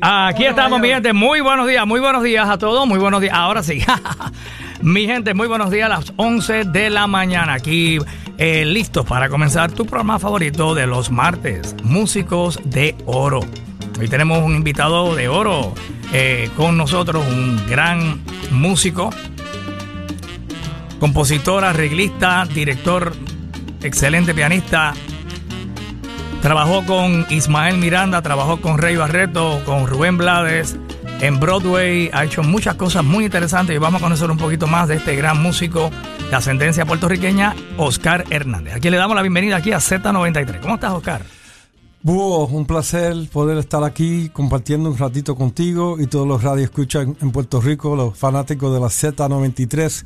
Aquí estamos, mi gente. Muy buenos días, muy buenos días a todos. Muy buenos días. Ahora sí. mi gente, muy buenos días a las 11 de la mañana. Aquí eh, listos para comenzar tu programa favorito de los martes, Músicos de Oro. Hoy tenemos un invitado de oro eh, con nosotros, un gran músico, compositor, arreglista, director, excelente pianista, Trabajó con Ismael Miranda, trabajó con Rey Barreto, con Rubén Blades. En Broadway ha hecho muchas cosas muy interesantes y vamos a conocer un poquito más de este gran músico de ascendencia puertorriqueña, Oscar Hernández. Aquí le damos la bienvenida aquí a Z93. ¿Cómo estás, Oscar? Búho, un placer poder estar aquí compartiendo un ratito contigo y todos los radioescuchas en Puerto Rico, los fanáticos de la Z93.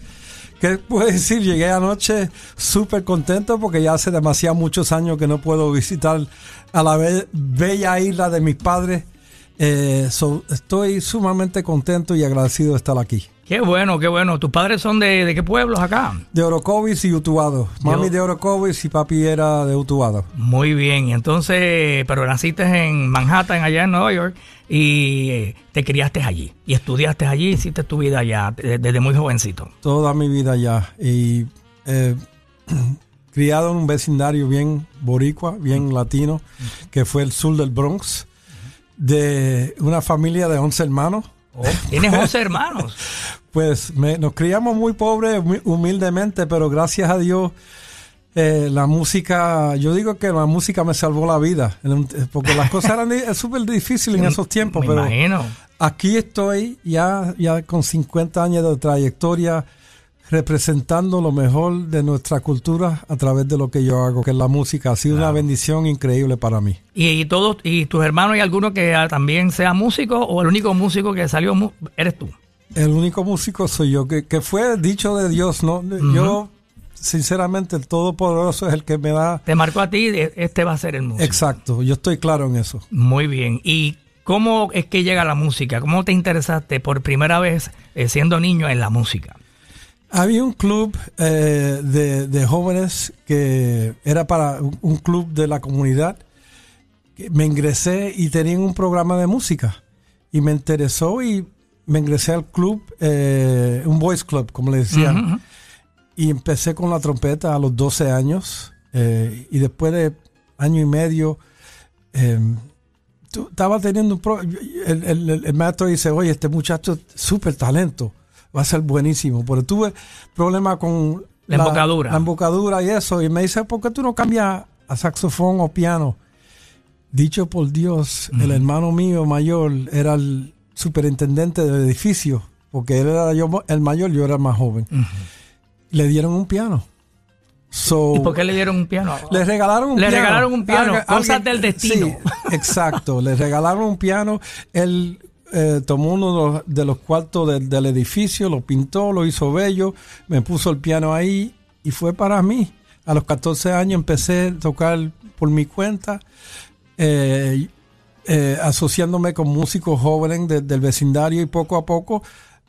¿Qué puedo decir? Llegué anoche súper contento porque ya hace demasiado muchos años que no puedo visitar a la bella isla de mis padres. Eh, estoy sumamente contento y agradecido de estar aquí. Qué bueno, qué bueno. ¿Tus padres son de, qué pueblos acá? De Orocovis y Utuado. Mami de Orocovis y papi era de Utuado. Muy bien. Entonces, pero naciste en Manhattan, allá en Nueva York, y eh, te criaste allí. Y estudiaste allí, hiciste tu vida allá desde muy jovencito. Toda mi vida allá. Y eh, criado en un vecindario bien boricua, bien latino, que fue el sur del Bronx, de una familia de 11 hermanos Oh, tienes 11 hermanos. Pues nos criamos muy pobres, humildemente, pero gracias a Dios eh, la música, yo digo que la música me salvó la vida, porque las cosas eran súper difíciles en esos tiempos, me pero imagino. aquí estoy ya, ya con 50 años de trayectoria representando lo mejor de nuestra cultura a través de lo que yo hago, que es la música. Ha sido una bendición increíble para mí. ¿Y, todos, y tus hermanos y alguno que también sea músico o el único músico que salió eres tú? El único músico soy yo, que, que fue dicho de Dios, ¿no? Yo, sinceramente, el Todopoderoso es el que me da... Te marcó a ti, este va a ser el músico. Exacto, yo estoy claro en eso. Muy bien. ¿Y cómo es que llega la música? ¿Cómo te interesaste por primera vez eh, siendo niño en la música? Había un club eh, de, jóvenes que era para un club de la comunidad. Me ingresé y tenían un programa de música. Y me interesó y me ingresé al club, eh, un voice club, como le decían. Y empecé con la trompeta a los 12 años. Eh, y después de año y medio, estaba teniendo un... el, el, el, maestro dice, oye, este muchacho es súper talento va a ser buenísimo. Pero tuve problemas con la, embocadura. La embocadura y eso. Y me dice, ¿por qué tú no cambias a saxofón o piano? Dicho por Dios, el hermano mío mayor era el superintendente del edificio, porque él era yo el mayor, yo era el más joven. Le dieron un piano. ¿Y por qué le dieron un piano? Le regalaron un le piano. Regalaron un piano, cosas del destino. Sí, exacto, le regalaron un piano. Él eh, tomó uno de los, cuartos del, edificio, lo pintó, lo hizo bello, me puso el piano ahí y fue para mí. A los 14 años empecé a tocar por mi cuenta, eh, eh, asociándome con músicos jóvenes del vecindario y poco a poco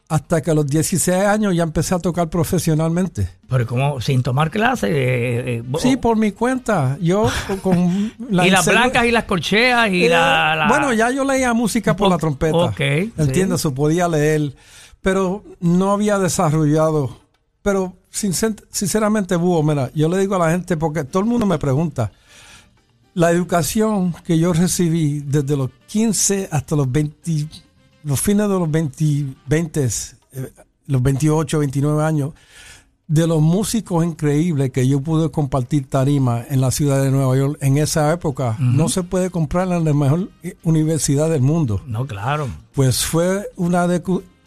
hasta que a los 16 años ya empecé a tocar profesionalmente. Pero como sin tomar clases. Eh, eh, sí, por mi cuenta. Yo con y las blancas y las corcheas y la, eh, Bueno, ya yo leía música por la trompeta. Ok. Entiendes, sí. podía leer, pero no había desarrollado. Pero sinceramente, Búho, mira, yo le digo a la gente, porque todo el mundo me pregunta, la educación que yo recibí desde los 15 hasta los 20 los fines de los 20, 20 eh, los 28, 29 años, de los músicos increíbles que yo pude compartir tarima en la ciudad de Nueva York en esa época, no se puede comprar en la mejor universidad del mundo. No, claro. Pues fue una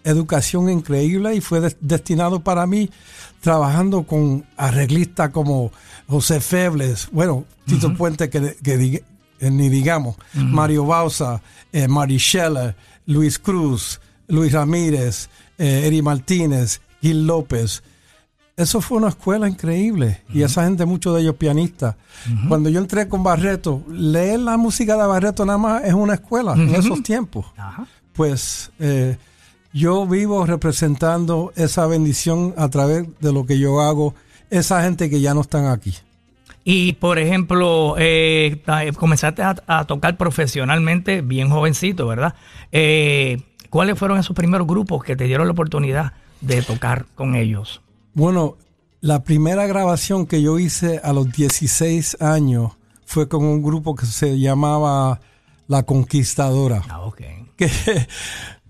educación increíble y fue destinado para mí trabajando con arreglistas como José Febles, bueno, Tito Puente, que, eh, ni digamos, Mario Bausa, eh, Marichella, Luis Cruz, Luis Ramírez, eh, Eri Martínez, Gil López. Eso fue una escuela increíble y esa gente, muchos de ellos pianistas. Cuando yo entré con Barreto, leer la música de Barreto nada más es una escuela en esos tiempos. Pues eh, yo vivo representando esa bendición a través de lo que yo hago, esa gente que ya no están aquí. Y por ejemplo, eh, comenzaste a, tocar profesionalmente bien jovencito, ¿verdad? Eh, ¿Cuáles fueron esos primeros grupos que te dieron la oportunidad de tocar con ellos? Bueno, la primera grabación que yo hice a los 16 años fue con un grupo que se llamaba La Conquistadora. Ah, ok. Que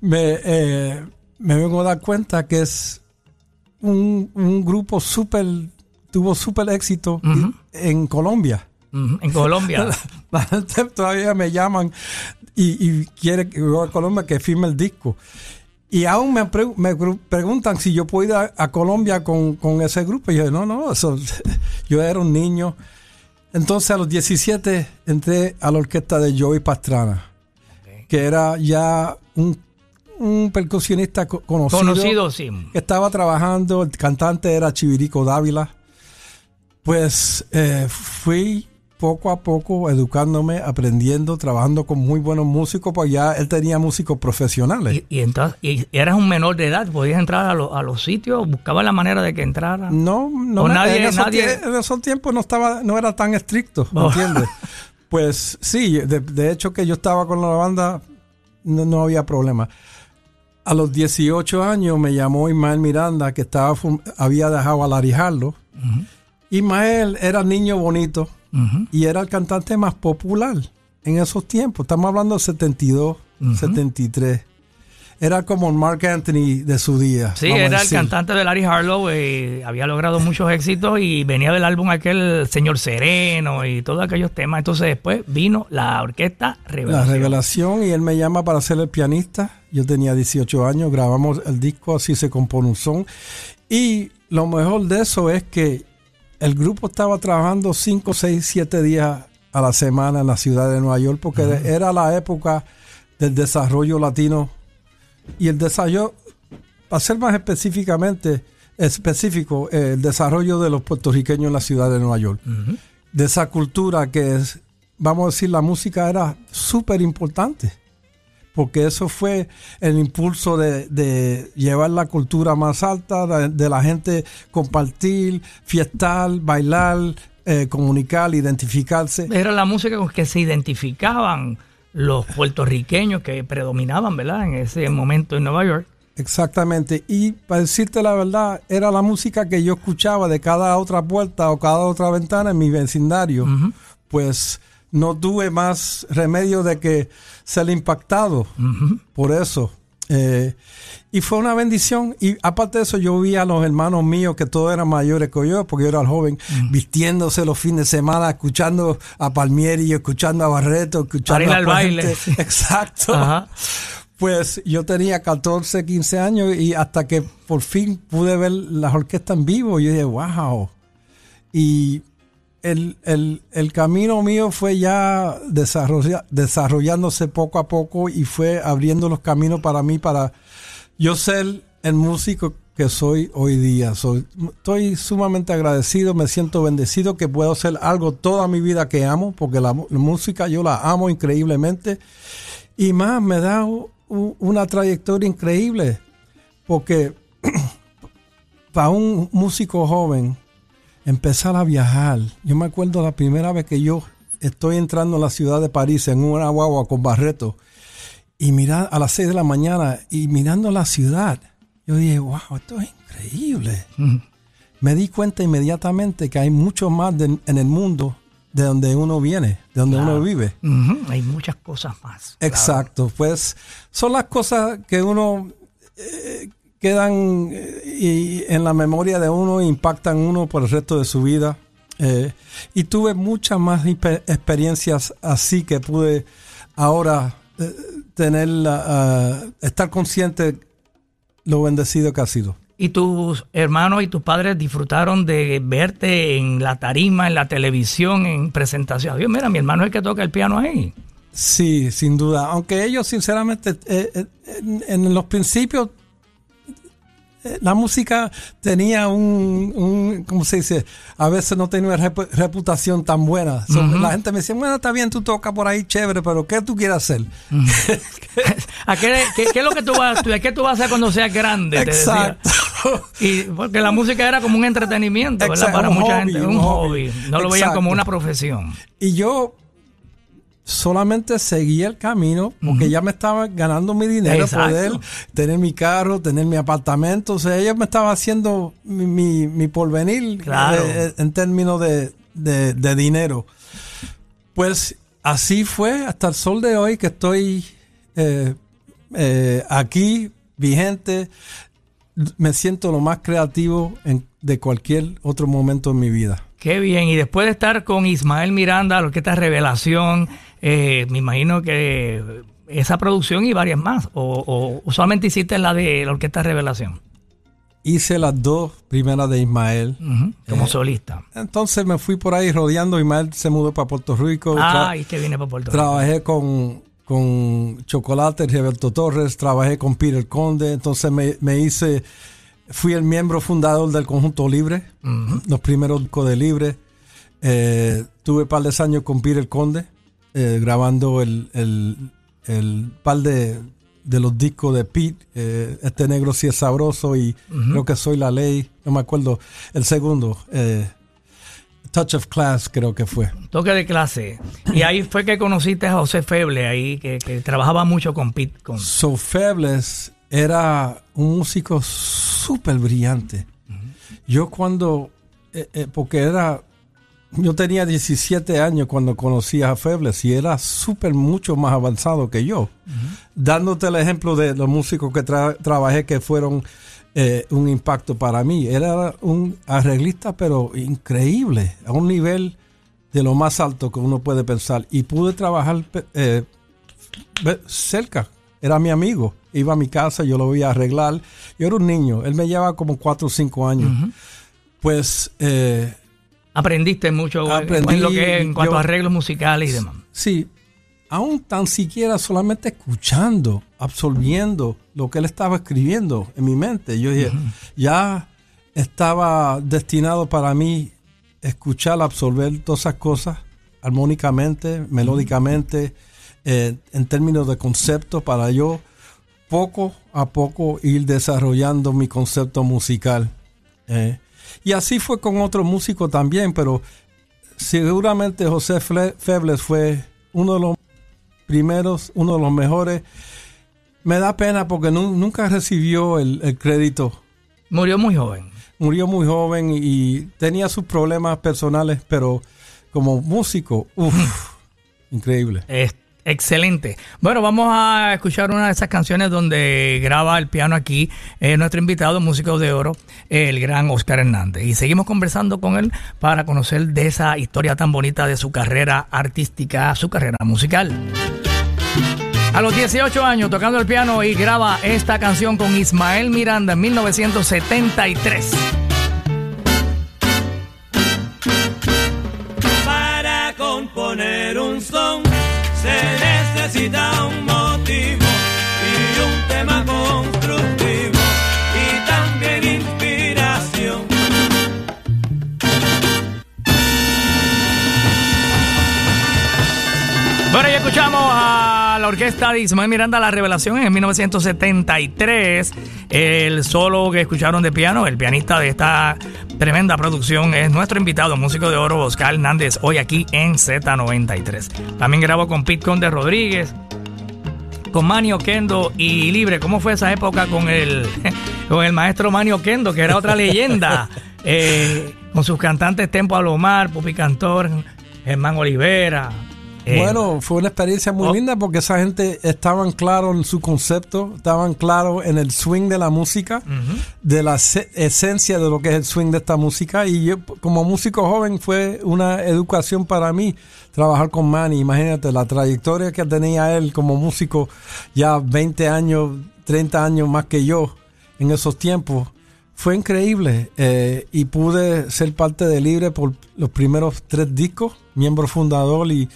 me, eh, me vengo a dar cuenta que es un, un grupo súper, tuvo súper éxito en Colombia. En Colombia. La, gente todavía me llaman y, y quiere que yo a Colombia que firme el disco. Y aún me, me, preguntan si yo puedo ir a, Colombia con, con, ese grupo. Y yo, no, no, eso, yo era un niño. Entonces a los 17 entré a la orquesta de Joey Pastrana, que era ya un, un percusionista conocido. Conocido, sí. Que estaba trabajando, el cantante era Chivirico Dávila. Pues eh, fui poco a poco educándome, aprendiendo, trabajando con muy buenos músicos, pues ya él tenía músicos profesionales. ¿Y, entonces y eras un menor de edad? ¿Podías entrar a, a los sitios? ¿Buscabas la manera de que entrara? No, no. nadie, en, esos tiempos no, estaba, no era tan estricto, ¿me oh. entiendes? pues sí, de, hecho que yo estaba con la banda, no, había problema. A los 18 años me llamó Ismael Miranda, que estaba había dejado a Larry Harlow. Ismael era niño bonito y era el cantante más popular en esos tiempos. Estamos hablando de 72, 73. Era como Mark Anthony de su día. Sí, era el cantante de Larry Harlow, y eh, había logrado muchos éxitos y venía del álbum aquel Señor Sereno y todos aquellos temas. Entonces después vino la orquesta Revelación. La Revelación y él me llama para ser el pianista. Yo tenía 18 años, grabamos el disco, así se compone un son. Y lo mejor de eso es que el grupo estaba trabajando 5, 6, 7 días a la semana en la ciudad de Nueva York porque era la época del desarrollo latino. Y el desarrollo, para ser más específicamente específico, el desarrollo de los puertorriqueños en la ciudad de Nueva York. De esa cultura que es, vamos a decir, la música era súper importante porque eso fue el impulso de, llevar la cultura más alta, de, la gente compartir, fiestar, bailar, eh, comunicar, identificarse. Era la música con que se identificaban los puertorriqueños que predominaban, ¿verdad? En ese momento en Nueva York. Exactamente. Y para decirte la verdad, era la música que yo escuchaba de cada otra puerta o cada otra ventana en mi vecindario. Pues no tuve más remedio de que ser impactado por eso. Eh, y fue una bendición. Y aparte de eso, yo vi a los hermanos míos que todos eran mayores que yo, porque yo era el joven, vistiéndose los fines de semana, escuchando a Palmieri, escuchando a Barreto, escuchando al baile. Exacto. Pues yo tenía 14, 15 años y hasta que por fin pude ver las orquestas en vivo, yo dije, wow. Y el, el, el, camino mío fue ya desarrollándose poco a poco y fue abriendo los caminos para mí, para yo ser el músico que soy hoy día. Soy, estoy sumamente agradecido, me siento bendecido que puedo hacer algo toda mi vida que amo, porque la, música yo la amo increíblemente. Y más, me da una trayectoria increíble, porque para un músico joven, empezar a viajar. Yo me acuerdo la primera vez que yo estoy entrando a la ciudad de París en una guagua con Barreto y mirar a las 6 de la mañana y mirando la ciudad, yo dije, wow, esto es increíble. Me di cuenta inmediatamente que hay mucho más en el mundo de donde uno viene, de donde uno vive. Hay muchas cosas más. Exacto, pues son las cosas que uno eh, quedan eh, y en la memoria de uno, impactan uno por el resto de su vida. Eh, y tuve muchas más experiencias así que pude ahora eh, tener, estar consciente lo bendecido que ha sido. ¿Y tus hermanos y tus padres disfrutaron de verte en la tarima, en la televisión, en presentación? Dios, mira, mi hermano es el que toca el piano ahí. Sí, sin duda. Aunque ellos, sinceramente, en los principios la música tenía un, un, ¿cómo se dice? A veces no tenía una reputación tan buena. La gente me decía, bueno, está bien, tú tocas por ahí, chévere, pero ¿qué tú quieres hacer? ¿A qué, qué, es lo que tú vas a estudiar? ¿Qué tú vas a hacer cuando seas grande? Exacto. y porque la música era como un entretenimiento, ¿verdad? Para mucha gente, un, hobby. No lo veían como una profesión. Y yo solamente seguía el camino porque ya me estaba ganando mi dinero, poder tener mi carro, tener mi apartamento. O sea, ella me estaba haciendo mi, mi, porvenir eh, en términos de, de, dinero. Pues así fue hasta el sol de hoy que estoy eh, eh, aquí, vigente. Me siento lo más creativo de cualquier otro momento en mi vida. Qué bien. Y después de estar con Ismael Miranda, lo que está Revelación, eh, me imagino que esa producción y varias más. O, o, solamente hiciste la de la Orquesta Revelación. Hice las dos primeras de Ismael. como eh, solista. Entonces me fui por ahí rodeando. Ismael se mudó para Puerto Rico. Ah, y que viene para Puerto Rico. Trabajé con, con Chocolate, Roberto Torres. Trabajé con Peter Conde. Entonces me, me hice. Fui el miembro fundador del Conjunto Libre. Los primeros discos de Libre. Eh, tuve un par de años con Peter Conde. Eh, grabando el, el, par de, de, los discos de Pete, eh, Este Negro sí es sabroso y creo que Soy la Ley, no me acuerdo, el segundo, eh, Touch of Class creo que fue. Toque de clase. Y ahí fue que conociste a José Feble, ahí que, trabajaba mucho con Pete. Con... So Febles era un músico súper brillante. Yo cuando, porque era yo tenía 17 años cuando conocí a Febles y era súper mucho más avanzado que yo. Dándote el ejemplo de los músicos que trabajé que fueron eh, un impacto para mí. Era un arreglista pero increíble, a un nivel de lo más alto que uno puede pensar. Y pude trabajar eh, cerca, era mi amigo. Iba a mi casa, yo lo voy a arreglar. Yo era un niño, él me lleva como 4 o 5 años. Pues... Eh, Aprendiste mucho en, lo que en cuanto a arreglos musicales y demás. Sí, aún tan siquiera solamente escuchando, absorbiendo lo que él estaba escribiendo en mi mente. Yo dije, ya estaba destinado para mí escuchar, absorber todas esas cosas armónicamente, melódicamente, eh, en términos de concepto, para yo poco a poco ir desarrollando mi concepto musical. Eh, y así fue con otro músico también, pero seguramente José Febles fue uno de los primeros, uno de los mejores. Me da pena porque nunca recibió el, crédito. Murió muy joven. Murió muy joven y, tenía sus problemas personales, pero como músico, uff, increíble. Excelente. Bueno, vamos a escuchar una de esas canciones donde graba el piano aquí eh, nuestro invitado, músico de oro, el gran Oscar Hernández. Y seguimos conversando con él para conocer de esa historia tan bonita de su carrera artística, su carrera musical. A los 18 años tocando el piano y graba esta canción con Ismael Miranda en 1973. Orquesta de Ismael Miranda La Revelación en 1973. El solo que escucharon de piano, el pianista de esta tremenda producción, es nuestro invitado, músico de oro, Oscar Hernández, hoy aquí en Z93. También grabó con Pete Conde Rodríguez, con Manio Kendo y Libre. ¿Cómo fue esa época con el, con el maestro Manio Kendo, que era otra leyenda? Eh, con sus cantantes Tempo Alomar, Pupi Cantor, Germán Olivera, eh, bueno, fue una experiencia muy oh. linda porque esa gente estaban claros en su concepto, estaban claros en el swing de la música, de la esencia de lo que es el swing de esta música. Y yo, como músico joven, fue una educación para mí trabajar con Manny. Imagínate la trayectoria que tenía él como músico, ya 20 años, 30 años más que yo en esos tiempos. Fue increíble eh, y pude ser parte de Libre por los primeros tres discos, miembro fundador y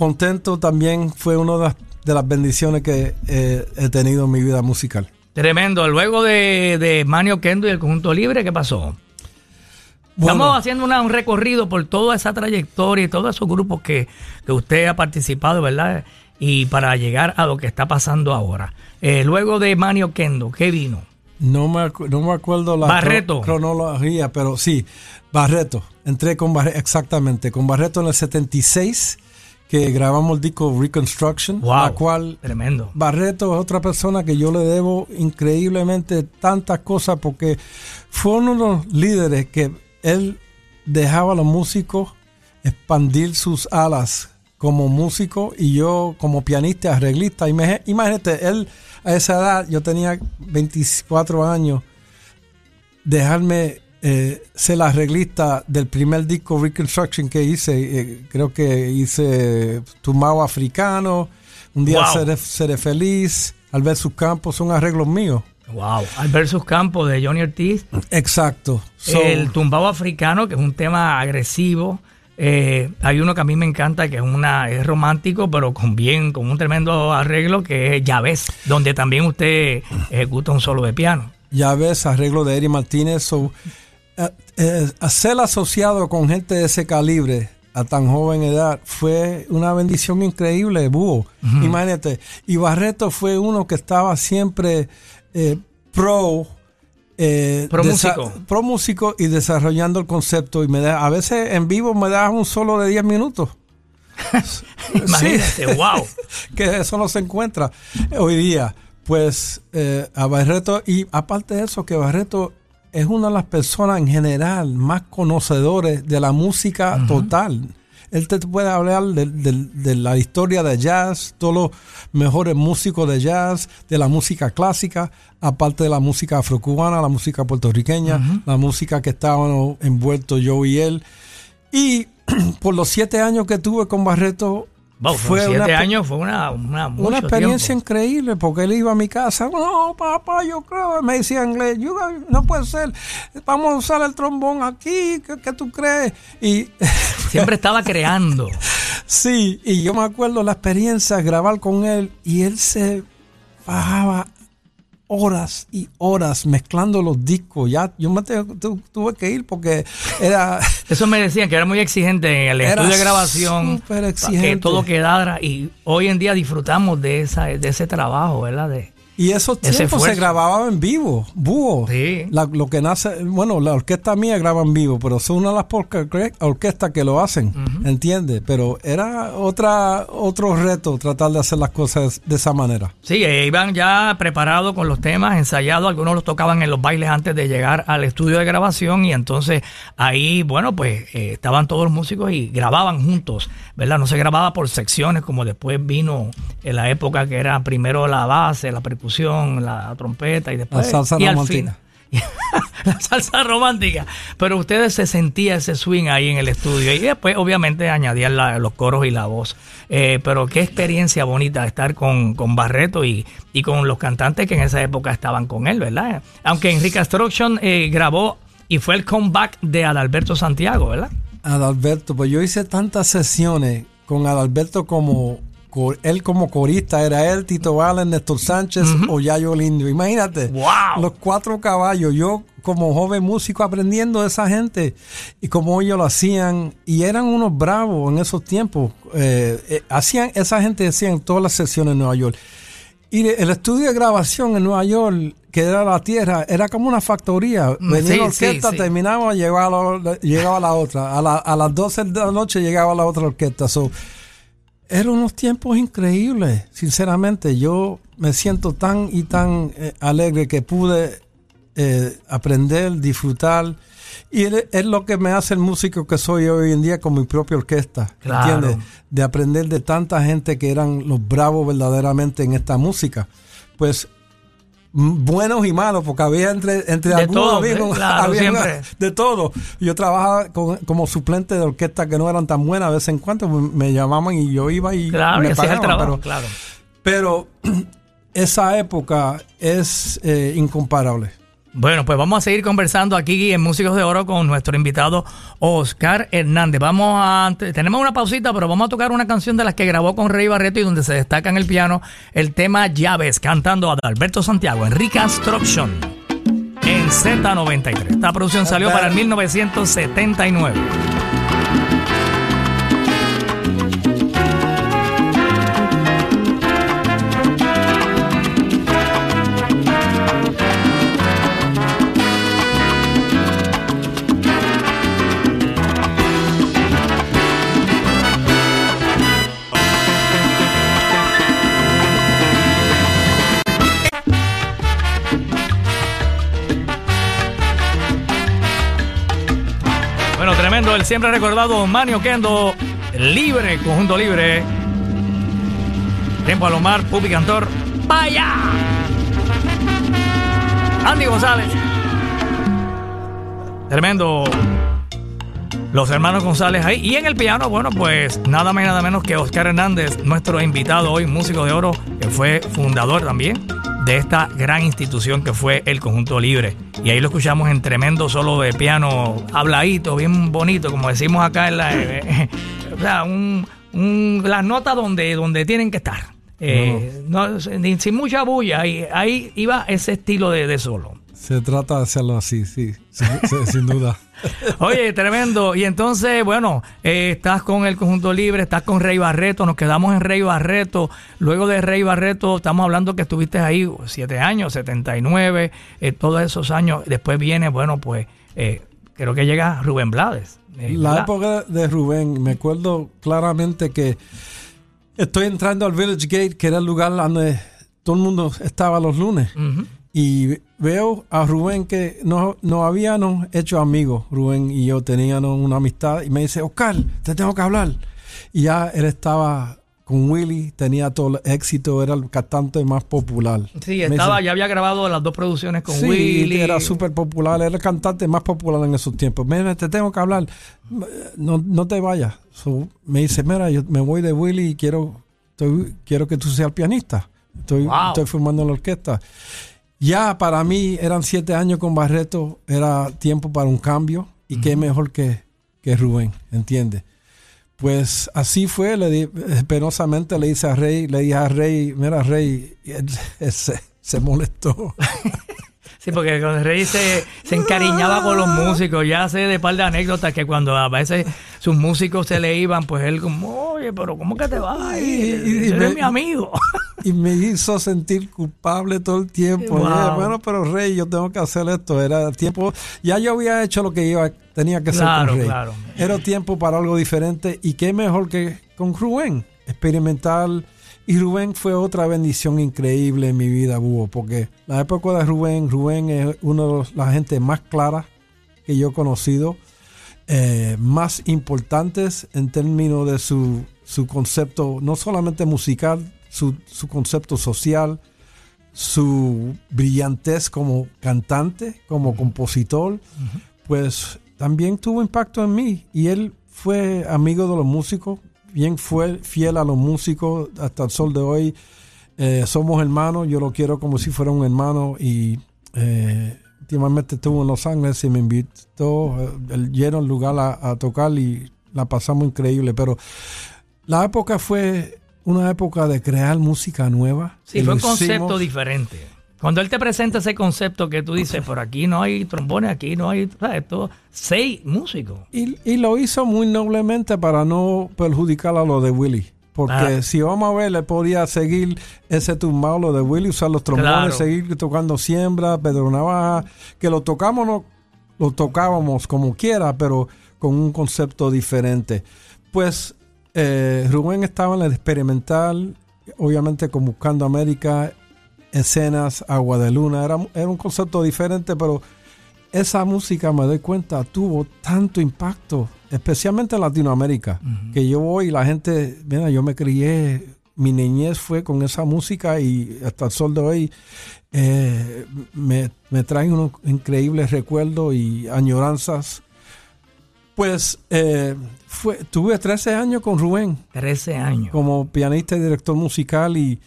contento también fue una de las, bendiciones que eh, he tenido en mi vida musical. Tremendo. Luego de, de Manio Kendo y el conjunto libre, ¿qué pasó? Estamos haciendo un recorrido por toda esa trayectoria y todos esos grupos que, usted ha participado, ¿verdad? Y para llegar a lo que está pasando ahora. Eh, luego de Manio Kendo, ¿qué vino? No me, no me acuerdo la Barreto. cronología, pero sí, Barreto. Entré con Barreto, exactamente, con Barreto en el 76, que grabamos el disco Reconstruction, Wow. la cual Tremendo. Barreto es otra persona que yo le debo increíblemente tantas cosas porque fue uno de los líderes que él dejaba a los músicos expandir sus alas como músico y yo como pianista, arreglista. Imag- Imagínate, él a esa edad, yo tenía 24 años, dejarme eh, ser la arreglista del primer disco Reconstruction que hice. eh, creo que hice Tumbao Africano, Un día Wow. seré, seré feliz, al ver sus campos, son arreglos míos. Wow. Al versus Campos de Johnny Ortiz. Exacto. So, el tumbao africano, que es un tema agresivo. Eh, hay uno que a mí me encanta, que es una es romántico, pero con bien, con un tremendo arreglo, que es Llaves, donde también usted ejecuta un solo de piano. ya ves, arreglo de Eri Martínez. So, eh, eh, ser asociado con gente de ese calibre a tan joven edad fue una bendición increíble, Búho. Imagínate. Y Barreto fue uno que estaba siempre eh, pro. eh, Pro músico. pro músico y desarrollando el concepto. Y me da, a veces en vivo me das un solo de 10 minutos. Imagínate, wow. que eso no se encuentra hoy día. Pues eh, a Barreto, y aparte de eso, que Barreto es una de las personas en general más conocedores de la música total. Él te puede hablar de, de- de la historia de jazz, todos los mejores músicos de jazz, de la música clásica, aparte de la música afrocubana, la música puertorriqueña, la música que estábamos envueltos yo y él. Y por los siete años que tuve con Barreto, Wow, fue siete una años fue una, una, una experiencia tiempo. increíble porque él iba a mi casa, no, papá, yo creo, me decía en inglés, "You guys- no puede ser, vamos a usar el trombón aquí, ¿qué, qué tú crees? Y Siempre estaba creando. sí, y yo me acuerdo la experiencia, grabar con él y él se bajaba horas y horas mezclando los discos. Ya yo me te- tu- tuve que ir porque era Eso me decían que era muy exigente en el estudio de grabación. súper exigente. Que todo quedara. Y hoy en día disfrutamos de esa de ese trabajo, ¿verdad? De, Y esos tiempos se grababa en vivo, búho. Sí. La- lo que nace, bueno, la orquesta mía graba en vivo, pero son una de las pocas orquestas que lo hacen, ¿entiendes? Pero era otra otro reto tratar de hacer las cosas de esa manera. Sí, eh, iban ya preparados con los temas, ensayados, algunos los tocaban en los bailes antes de llegar al estudio de grabación y entonces ahí, bueno, pues eh, estaban todos los músicos y grababan juntos, ¿verdad? No se grababa por secciones como después vino en la época que era primero la base, la percusión, la trompeta y después... La salsa y al romántica. fin- la salsa romántica. Pero ustedes se sentía ese swing ahí en el estudio. Y después, obviamente, añadían la- los coros y la voz. Eh, pero qué experiencia bonita estar con, con Barreto y, y con los cantantes que en esa época estaban con él, ¿verdad? Aunque Enrique Construction eh, grabó y fue el comeback de Adalberto Santiago, ¿verdad? Adalberto, pues yo hice tantas sesiones con Adalberto como co- él como corista, era él, Tito Valen, Néstor Sánchez o Yayo Lindo. Imagínate, ¡Wow! los cuatro caballos, yo como joven músico aprendiendo de esa gente y cómo ellos lo hacían y eran unos bravos en esos tiempos. Eh, eh, hacían, esa gente hacían todas las sesiones en Nueva York. Y el estudio de grabación en Nueva York, que era la tierra, era como una factoría. Mm, Venía sí, la orquesta, sí, sí. terminaba, llegaba la, llegaba la otra. A, la- a las 12 de la noche llegaba la otra orquesta. So, eran unos tiempos increíbles, sinceramente. Yo me siento tan y tan eh, alegre que pude eh, aprender, disfrutar. Y es, lo que me hace el músico que soy hoy en día con mi propia orquesta. Claro. ¿Entiendes? De aprender de tanta gente que eran los bravos verdaderamente en esta música. Pues buenos y malos, porque había entre, entre De algunos todo, había-. Claro, había siempre. de todo. Yo trabajaba con- como suplente de orquesta que no eran tan buenas de vez en cuando, me, me llamaban y yo iba y Claro, me y hacías el trabajo, pero- claro. pero esa época es eh, incomparable. Bueno, pues vamos a seguir conversando aquí en Músicos de Oro con nuestro invitado Oscar Hernández. Vamos a tenemos una pausita, pero vamos a tocar una canción de las que grabó con Rey Barreto y donde se destaca en el piano el tema Llaves, cantando a Alberto Santiago en Reconstruction en Z93. Esta producción salió para el 1979. El siempre recordado Manio Kendo, libre, conjunto libre. Tiempo a Lomar, Pupi Cantor. ¡Vaya! Andy González. Tremendo. Los hermanos González ahí. Y en el piano, bueno, pues nada más nada menos que Oscar Hernández, nuestro invitado hoy, músico de oro, que fue fundador también de esta gran institución que fue el Conjunto Libre. Y ahí lo escuchamos en tremendo solo de piano, habladito, bien bonito, como decimos acá en la. o sea, un, las notas donde, donde tienen que estar. Eh, sin, mucha bulla, ahí, ahí iba ese estilo de, de solo. Se trata de hacerlo así, sí, sin, duda. Oye, tremendo. Y entonces, bueno, eh, estás con el conjunto libre, estás con Rey Barreto, nos quedamos en Rey Barreto. Luego de Rey Barreto, estamos hablando que estuviste ahí siete años, 79, eh, todos esos años. Después viene, bueno, pues eh, creo que llega Rubén Blades. La época de Rubén, me acuerdo claramente que estoy entrando al Village Gate, que era el lugar donde todo el mundo estaba los lunes y veo a Rubén que no, no habíamos hecho amigos, Rubén y yo teníamos una amistad y me dice, Oscar, te tengo que hablar. Y ya él estaba con Willy, tenía todo el éxito, era el cantante más popular. Sí, estaba, ya había grabado las dos producciones con Willy. era súper popular, era el cantante más popular en esos tiempos. Mira, te tengo que hablar, no, no te vayas. me dice, mira, yo me voy de Willy y quiero, quiero que tú seas pianista. Estoy, estoy formando la orquesta. Ya para mí eran siete años con Barreto, era tiempo para un cambio y qué mejor que, que Rubén, ¿entiendes? Pues así fue, le di, penosamente le hice a Rey, le dije a Rey, mira Rey, y él, se, se molestó. Sí, porque cuando Rey se, encariñaba con los músicos, ya sé de par de anécdotas que cuando a veces sus músicos se le iban, pues él como, oye, pero ¿cómo que te vas? Y, eres mi amigo. Y me hizo sentir culpable todo el tiempo. bueno, pero Rey, yo tengo que hacer esto. Era tiempo, ya yo había hecho lo que iba, tenía que hacer con Rey. Era tiempo para algo diferente y qué mejor que con Rubén, experimental y Rubén fue otra bendición increíble en mi vida, Búho, porque la época de Rubén, Rubén es uno de la gente más clara que yo he conocido, eh, más importantes en términos de su, concepto, no solamente musical, su, concepto social, su brillantez como cantante, como compositor, pues también tuvo impacto en mí. Y él fue amigo de los músicos, bien fue fiel a los músicos hasta el sol de hoy. Eh, somos hermanos, yo lo quiero como si fuera un hermano y eh, últimamente estuvo en Los Ángeles y me invitó, eh, lleno el lugar a, tocar y la pasamos increíble, pero la época fue una época de crear música nueva. Sí, fue un concepto diferente. Cuando él te presenta ese concepto que tú dices, por aquí no hay trombones, aquí no hay, ¿sabes? Todo, seis músicos. Y, lo hizo muy noblemente para no perjudicar a lo de Willy. Porque ah. si vamos a ver, le podía seguir ese tumbado, lo de Willy, usar los trombones, seguir tocando siembra, Pedro Navaja, que lo tocamos, no, lo tocábamos como quiera, pero con un concepto diferente. Pues eh, Rubén estaba en el experimental, obviamente con Buscando América, escenas, agua de luna, era, era un concepto diferente, pero esa música, me doy cuenta, tuvo tanto impacto, especialmente en Latinoamérica, que yo voy y la gente, mira, yo me crié, mi niñez fue con esa música y hasta el sol de hoy eh, me, me traen unos increíbles recuerdos y añoranzas. Pues eh, fue, tuve 13 años con Rubén. 13 años. Como pianista y director musical y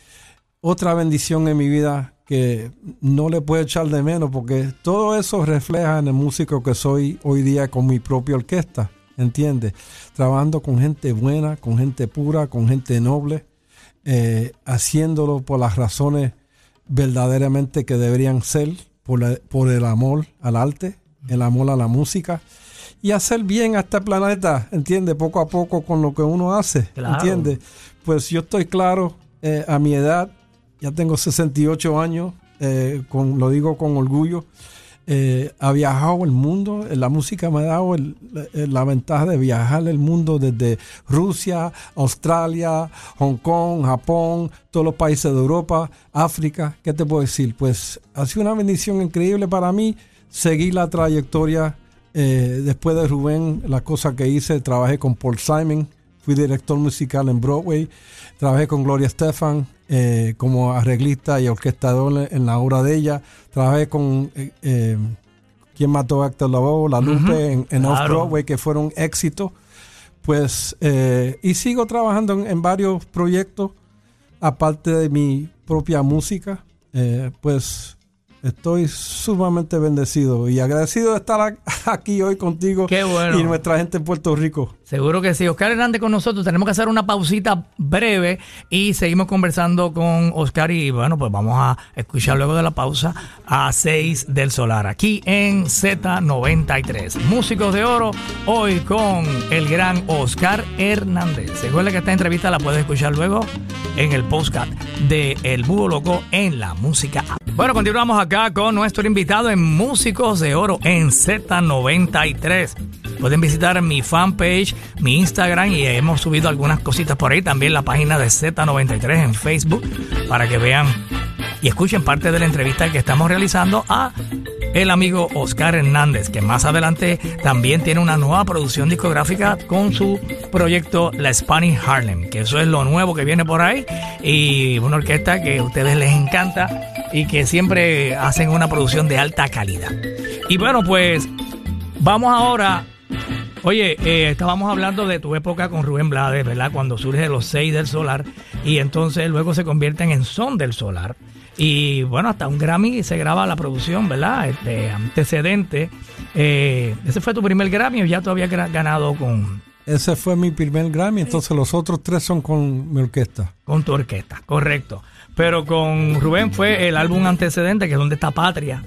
otra bendición en mi vida que no le puedo echar de menos porque todo eso refleja en el músico que soy hoy día con mi propia orquesta, ¿entiendes? Trabajando con gente buena, con gente pura, con gente noble, eh, haciéndolo por las razones verdaderamente que deberían ser, por, por el amor al arte, el amor a la música y hacer bien a este planeta, ¿entiendes? Poco a poco con lo que uno hace, ¿entiendes? Pues yo estoy claro eh, a mi edad ya tengo 68 años, eh, con, lo digo con orgullo. Eh, ha viajado el mundo, la música me ha dado la, ventaja de viajar el mundo desde Rusia, Australia, Hong Kong, Japón, todos los países de Europa, África. ¿Qué te puedo decir? Pues ha sido una bendición increíble para mí seguir la trayectoria eh, después de Rubén, las cosas que hice, trabajé con Paul Simon, fui director musical en Broadway, trabajé con Gloria Estefan eh, como arreglista y orquestador en la obra de ella, trabajé con eh, eh, quien mató a Héctor Lavoe, La Lupe en, en claro. Off-Broadway, que fueron éxitos. Pues, eh, y sigo trabajando en, en varios proyectos, aparte de mi propia música. Pues estoy sumamente bendecido y agradecido de estar aquí hoy contigo Qué bueno. y nuestra gente en Puerto Rico. Seguro que sí. Oscar Hernández con nosotros. Tenemos que hacer una pausita breve y seguimos conversando con Oscar. Y bueno, pues vamos a escuchar luego de la pausa a 6 del Solar, aquí en Z93. Músicos de Oro, hoy con el gran Oscar Hernández. Recuerda que esta entrevista la puedes escuchar luego en el podcast de El Búho Loco en la música. Bueno, continuamos acá con nuestro invitado en Músicos de Oro en Z93. Pueden visitar mi fanpage, mi Instagram y hemos subido algunas cositas por ahí. También la página de Z93 en Facebook para que vean y escuchen parte de la entrevista que estamos realizando a el amigo Oscar Hernández, que más adelante también tiene una nueva producción discográfica con su proyecto La Spanish Harlem, que eso es lo nuevo que viene por ahí y una orquesta que a ustedes les encanta y que siempre hacen una producción de alta calidad. Y bueno, pues vamos ahora Oye, eh, estábamos hablando de tu época con Rubén Blades, ¿verdad? Cuando surge los seis del solar y entonces luego se convierten en son del solar. Y bueno, hasta un Grammy se graba la producción, ¿verdad? Este antecedente. Eh, ¿Ese fue tu primer Grammy o ya tú habías ganado con, Ese fue mi primer Grammy, entonces los otros tres son con mi orquesta. con tu orquesta? Correcto. Pero con Rubén fue el álbum antecedente, que es donde está Patria.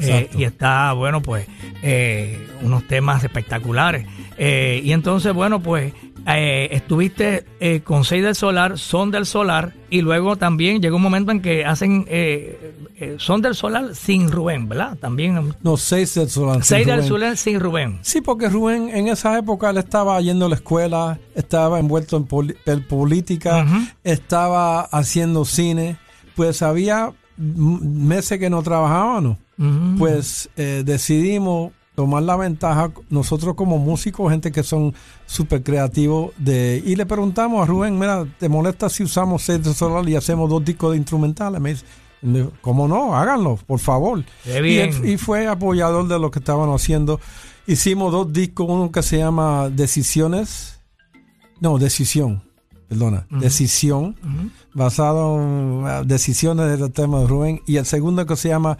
Eh, y está, bueno, pues, eh, unos temas espectaculares. Eh, y entonces, bueno, pues, eh, estuviste eh, con Seis del Solar, Son del Solar, y luego también llegó un momento en que hacen eh, eh, Son del Solar sin Rubén, ¿verdad? También No, seis del Solar. Seis del. Solar sin Rubén. Sí, porque Rubén en esa época él estaba yendo a la escuela, estaba envuelto en, en política, estaba haciendo cine, pues había meses que no trabajábamos. Ujú. Pues eh, decidimos tomar la ventaja, nosotros como músicos, gente que son súper creativos, de, y le preguntamos a Rubén, mira, ¿te molesta si usamos seis de solar y hacemos dos discos de instrumentales? Me dice, ¿cómo no? Háganlo, por favor. Y, él- y fue apoyador de lo que estaban haciendo. Hicimos dos discos, uno que se llama Decisiones, no, Decisión, perdona, Decisión, basado en uh, decisiones del tema de Rubén, y el segundo que se llama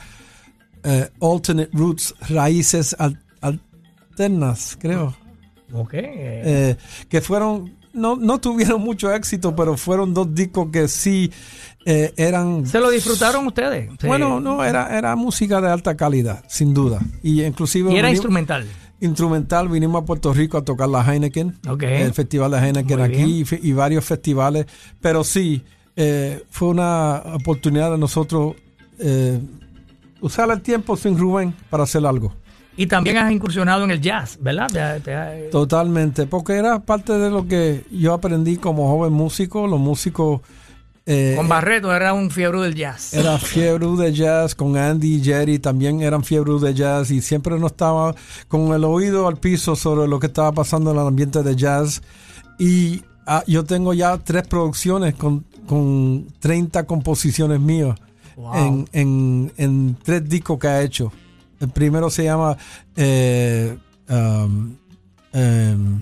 eh, Alternate Roots, Raíces Al- Alternas, creo, Ok. eh, que fueron, no, no tuvieron mucho éxito, pero fueron dos discos que sí eh, eran... ¿Se lo disfrutaron ustedes? Sí. Bueno, no, era, era música de alta calidad, sin duda. Y inclusive... Y era vinimos- instrumental. instrumental, vinimos a Puerto Rico a tocar la Heineken, Ok. el festival de Heineken Muy aquí y, y varios festivales, pero sí, eh, fue una oportunidad de nosotros usar el tiempo sin Rubén para hacer algo. Y también has incursionado en el jazz, ¿verdad? Te- te- Totalmente, porque era parte de lo que yo aprendí como joven músico, los músicos... eh, con Barreto era un fiebre del jazz. Era fiebre de jazz con Andy y Jerry, también eran fiebre de jazz y siempre no estaba con el oído al piso sobre lo que estaba pasando en el ambiente de jazz. Y ah, yo tengo ya tres producciones con, con 30 composiciones mías Wow. en, en- en tres discos que ha hecho. El primero se llama eh, um, em,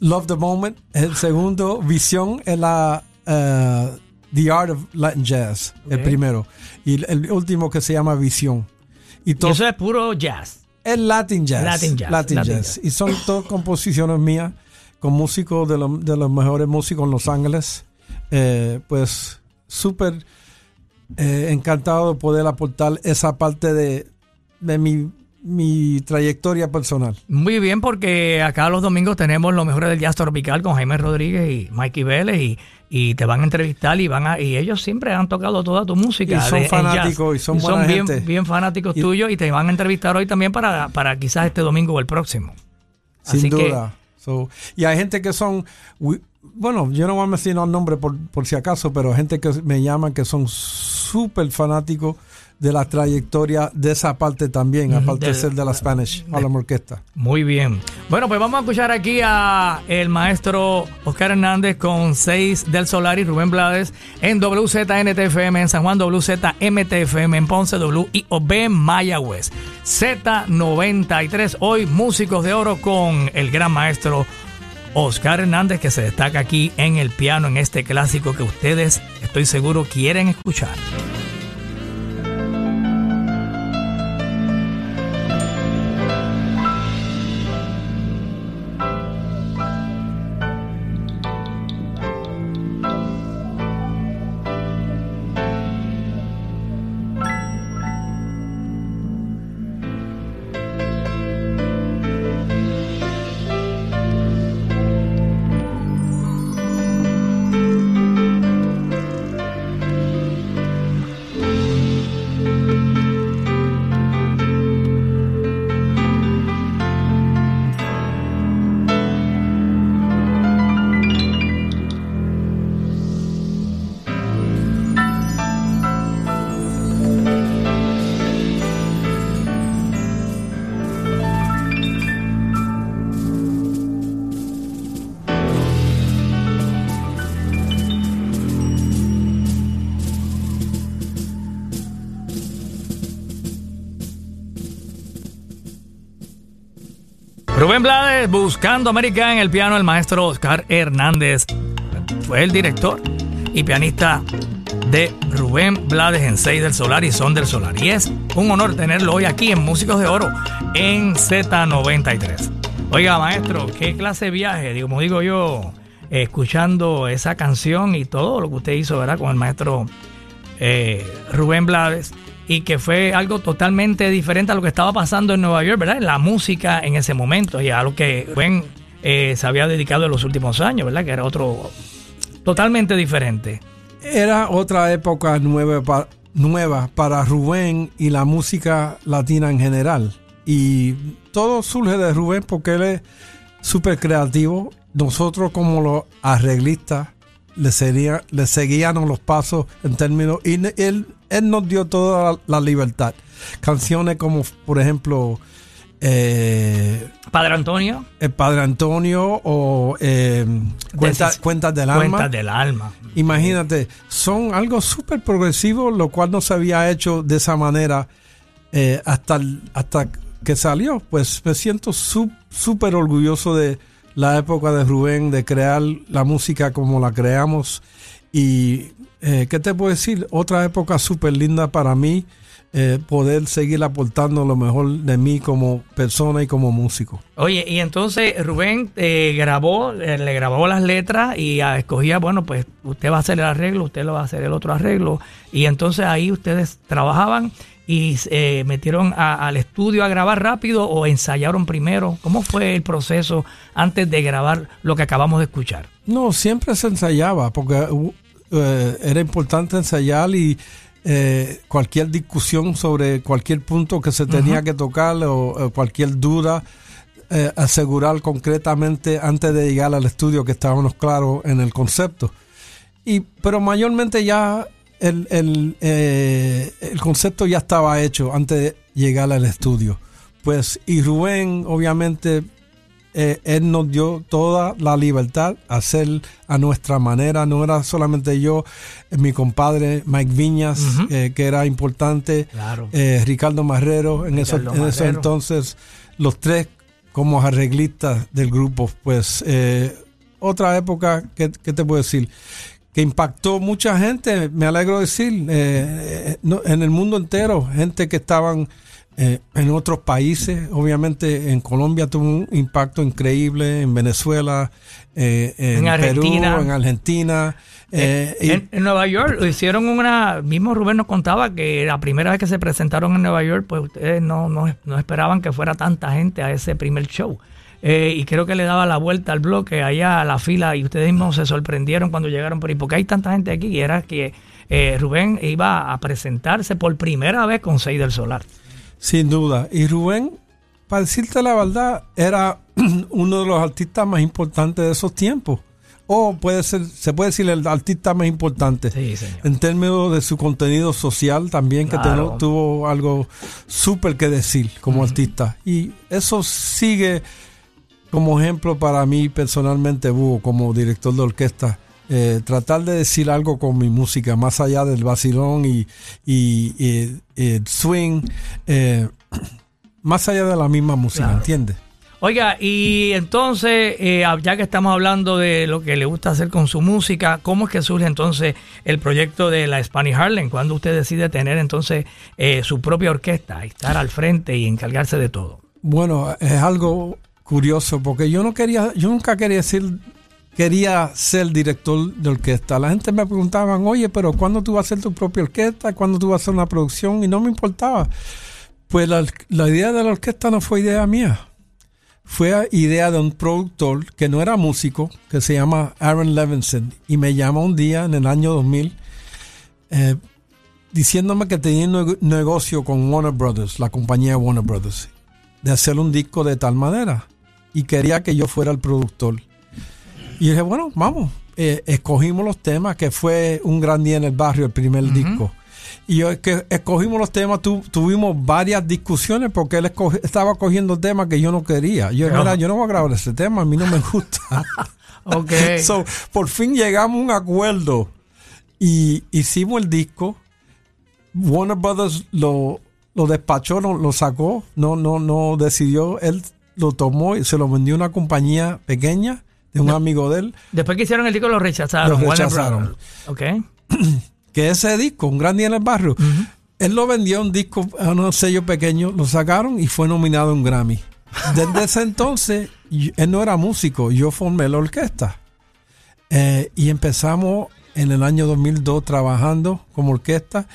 Love the Moment. El segundo, Visión, es la eh, The Art of Latin Jazz. El primero. Y el, último que se llama Visión. Y Y todo eso es puro jazz. es Latin Jazz. Latin jazz, Latin Latin jazz. jazz. Y son todas composiciones mías con músicos de, lo- de los mejores músicos en Los Ángeles. Eh, pues súper eh, encantado de poder aportar esa parte de, de mi, mi trayectoria personal. Muy bien, porque acá los domingos tenemos lo mejor del jazz tropical con Jaime Rodríguez y Mikey Vélez y, y te van a entrevistar y van a y ellos siempre han tocado toda tu música. Y son de- fanáticos y son buena bien, gente. bien fanáticos Y- tuyos y te van a entrevistar hoy también para, para quizás este domingo o el próximo. Sin Así que- duda. So, y hay gente que son, bueno, yo no voy a mencionar el nombre por, por si acaso, pero gente que me llaman que son súper fanáticos de la trayectoria de esa parte también, aparte de, ser de la Spanish Harlem Orquesta. Muy bien. Bueno, pues vamos a escuchar aquí a el maestro Oscar Hernández con 6 del Solar y Rubén Blades en WZNTFM en San Juan, WZMTFM en Ponce, WIOB en Mayagüez. Z93, hoy músicos de oro con el gran maestro Oscar Hernández que se destaca aquí en el piano en este clásico que ustedes estoy seguro quieren escuchar. Rubén Blades, Buscando América en el piano, el maestro Oscar Hernández. Fue el director y pianista de Rubén Blades en 6 del Solar y Son del Solar. Y es un honor tenerlo hoy aquí en Músicos de Oro en Z93. Oiga, maestro, qué clase de viaje, como digo yo, escuchando esa canción y todo lo que usted hizo, ¿verdad? Con el maestro eh, Rubén Blades y que fue algo totalmente diferente a lo que estaba pasando en Nueva York, ¿verdad? La música en ese momento y a lo que Rubén eh, se había dedicado en los últimos años, ¿verdad? Que era otro totalmente diferente. Era otra época nueva, nueva para Rubén y la música latina en general. Y todo surge de Rubén porque él es súper creativo. Nosotros como los arreglistas le, sería, le seguíamos los pasos en términos... Y él él nos dio toda la, libertad. Canciones como, por ejemplo, eh, Padre Antonio. El Padre Antonio o eh, Cuentas del Alma. Cuentas del Alma. Imagínate, son algo súper progresivo, lo cual no se había hecho de esa manera eh, hasta, hasta que salió. Pues me siento súper orgulloso de la época de Rubén, de crear la música como la creamos. Y eh, ¿qué te puedo decir? Otra época súper linda para mí, eh, poder seguir aportando lo mejor de mí como persona y como músico. Oye, y entonces Rubén eh, grabó, le grabó las letras y ah, escogía, bueno, pues usted va a hacer el arreglo, usted lo va a hacer el otro arreglo. Y entonces ahí ustedes trabajaban y se metieron al estudio a grabar rápido o ensayaron primero? ¿Cómo fue el proceso antes de grabar lo que acabamos de escuchar? No, siempre se ensayaba porque eh, era importante ensayar y eh, cualquier discusión sobre cualquier punto que se tenía que tocar o, cualquier duda, eh, asegurar concretamente antes de llegar al estudio que estábamos claros en el concepto. Y, pero mayormente ya el, el, el concepto ya estaba hecho antes de llegar al estudio. Pues, y Rubén, obviamente, eh, él nos dio toda la libertad a hacer a nuestra manera. No era solamente yo, eh, mi compadre Mike Viñas, eh, que era importante, Ricardo Marrero, en, eso, entonces, los tres como arreglistas del grupo. Pues otra época, ¿qué, te puedo decir? que impactó mucha gente, me alegro decir, en el mundo entero, gente que estaban eh, en otros países. Obviamente en Colombia tuvo un impacto increíble, en Venezuela, eh, en, Argentina. Perú, en Argentina. Eh, en, Nueva York hicieron una, mismo Rubén nos contaba que la primera vez que se presentaron en Nueva York, pues ustedes no, no, no esperaban que fuera tanta gente a ese primer show. y creo que le daba la vuelta al bloque allá a la fila y ustedes mismos se sorprendieron cuando llegaron por ahí, porque hay tanta gente aquí y era que Rubén iba a presentarse por primera vez con Seis del Solar. Sin duda. Y Rubén, para decirte la verdad, era uno de los artistas más importantes de esos tiempos. o puede ser, se puede decir el artista más importante. Sí. En términos de su contenido social también, que Claro. tuvo algo súper que decir como artista. Y eso sigue como ejemplo para mí personalmente, Búho, como director de orquesta. Eh, tratar de decir algo con mi música, más allá del vacilón y, y, y- y swing, eh, más allá de la misma música, Claro. ¿entiendes? Oiga, y entonces, eh, ya que estamos hablando de lo que le gusta hacer con su música, ¿cómo es que surge entonces el proyecto de la Spanish Harlem? ¿Cuándo usted decide tener entonces eh, su propia orquesta, estar al frente y encargarse de todo? Bueno, es algo curioso porque yo no quería, yo nunca quería decir, quería ser director de orquesta. La gente me preguntaba, oye, pero ¿cuándo tú vas a hacer tu propia orquesta? ¿Cuándo tú vas a hacer una producción? Y no me importaba. Pues la, idea de la orquesta no fue idea mía. Fue idea de un productor que no era músico, que se llama Aaron Levinson. Y me llamó un día en el año 2000 eh, diciéndome que tenía un nego- negocio con Warner Brothers, la compañía Warner Brothers, de hacer un disco de tal manera. Y quería que yo fuera el productor. Y dije, bueno, vamos. Eh, escogimos los temas, que fue un gran día en el barrio, el primer disco. Y yo que escogimos los temas, tu- tuvimos varias discusiones porque él escoge- estaba cogiendo temas que yo no quería. Yo, mira, yo no voy a grabar ese tema, a mí no me gusta. Ok. So, por fin llegamos a un acuerdo y hicimos el disco. Warner Brothers lo, lo despachó, no, lo sacó, no, no, no decidió. Él lo tomó y se lo vendió a una compañía pequeña de un amigo de él. Después que hicieron el disco lo rechazaron. Lo rechazaron. Ok. Que ese disco, un gran día en el barrio, él lo vendió a un disco, a un sello pequeño, lo sacaron y fue nominado a un Grammy. Desde ese entonces, él no era músico, yo formé la orquesta. Eh, y empezamos en el año 2002 trabajando como orquesta.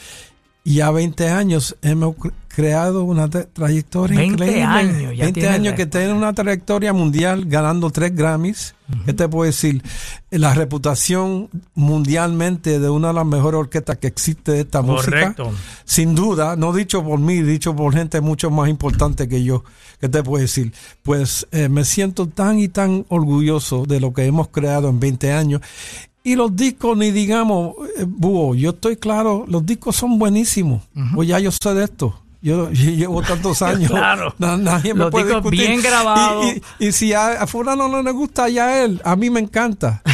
Y a 20 años hemos creado una tra- trayectoria 20 increíble. años, ya 20 tiene años que tiene una trayectoria mundial ganando tres Grammys. ¿Qué te puedo decir? La reputación mundialmente de una de las mejores orquestas que existe de esta música. Correcto. Sin duda, no dicho por mí, dicho por gente mucho más importante que yo. ¿Qué te puedo decir? Pues eh, me siento tan y tan orgulloso de lo que hemos creado en 20 años. Y los discos, ni digamos, eh, Búho, yo estoy claro, los discos son buenísimos. Pues ya yo sé de esto. Yo, yo llevo tantos años. Claro. Na- nadie me Los puede discutir. bien grabados. Y, y- y si a, a fulano no le gusta ya a él, a mí me encanta.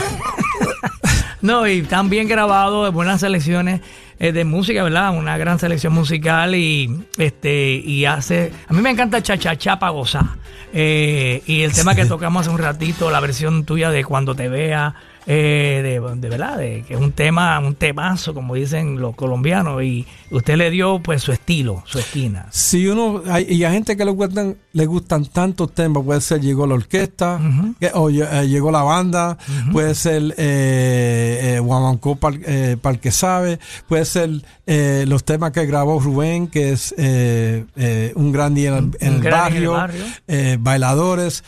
No, y están bien grabados, buenas selecciones eh, de música, ¿verdad? Una gran selección musical y este y hace. A mí me encanta Cha para gozar. Eh, y el tema que tocamos hace un ratito, la versión tuya de Cuando te vea, eh, de, de verdad, de, que es un tema, un temazo, como dicen los colombianos, y usted le dio pues su estilo, su esquina. Si uno, hay, y a gente que le gustan, le gustan tantos temas, puede ser llegó la orquesta, que- o eh, llegó la banda, puede ser eh, eh, Guamancó Par- eh, Parque Sabe, puede ser eh, los temas que grabó Rubén, que es eh, eh, un gran día en el, en día en el barrio, barrio. eh, bailadores.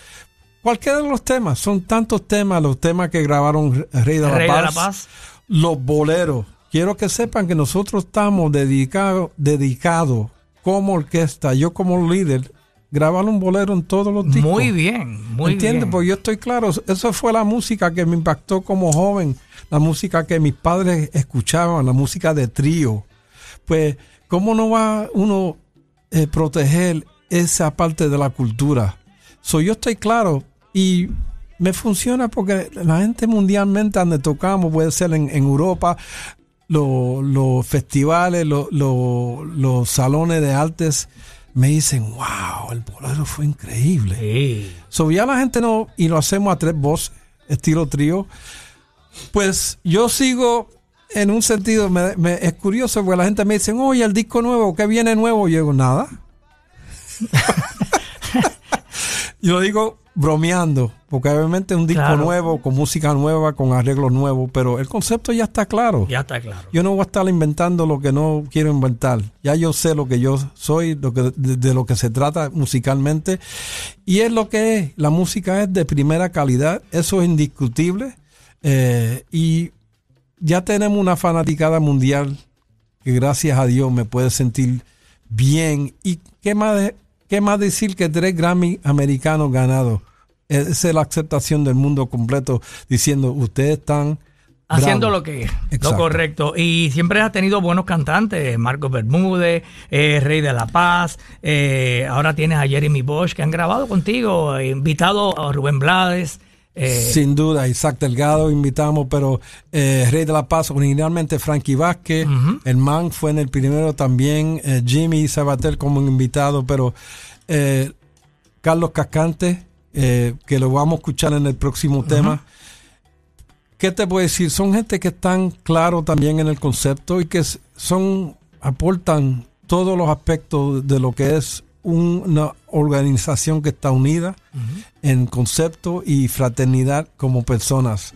Cualquiera de los temas, son tantos temas, los temas que grabaron Rey de la, Rey de Paz, la Paz. los boleros. Quiero que sepan que nosotros estamos dedicados dedicados como orquesta, yo como líder, grabar un bolero en todos los discos. Muy bien, muy ¿Entiendes? bien. Porque yo estoy claro, eso fue la música que me impactó como joven, la música que mis padres escuchaban, la música de trío. Pues, ¿cómo no va uno eh, proteger esa parte de la cultura? So, yo estoy claro y me funciona porque la gente mundialmente donde tocamos, puede ser en, en Europa, lo- los festivales, lo- lo- los salones de artes, me dicen, wow, el bolero fue increíble. Sí. So, ya la gente no, y lo hacemos a tres voces, estilo trío. Pues yo sigo en un sentido, me- me- es curioso porque la gente me dice, oye, el disco nuevo, ¿qué viene nuevo? Yo digo, nada. yo digo bromeando, porque obviamente es un disco Claro. nuevo, con música nueva, con arreglos nuevos, pero el concepto ya está claro. Ya está claro. Yo no voy a estar inventando lo que no quiero inventar. Ya yo sé lo que yo soy, lo que, de, de lo que se trata musicalmente. Y es lo que es. La música es de primera calidad. Eso es indiscutible. Eh, y ya tenemos una fanaticada mundial que gracias a Dios me puede sentir bien. ¿Y qué más, qué más decir que tres Grammy americanos ganados? esa es la aceptación del mundo completo diciendo, ustedes están haciendo bravos". lo que es, lo correcto. Y siempre has tenido buenos cantantes, Marcos Bermúdez, eh, Rey de la Paz, eh, ahora tienes a Jeremy Bosch que han grabado contigo, eh, invitado a Rubén Blades. Eh, Sin duda, Isaac Delgado invitamos, pero eh, Rey de la Paz, originalmente Frankie Vázquez, el Man fue en el primero también, eh, Jimmy Sabater como invitado, pero Carlos Cascante, que lo vamos a escuchar en el próximo tema. ¿Qué te puedo decir? Son gente que están claro también en el concepto y que son aportan todos los aspectos de lo que es un- una organización que está unida en concepto y fraternidad como personas.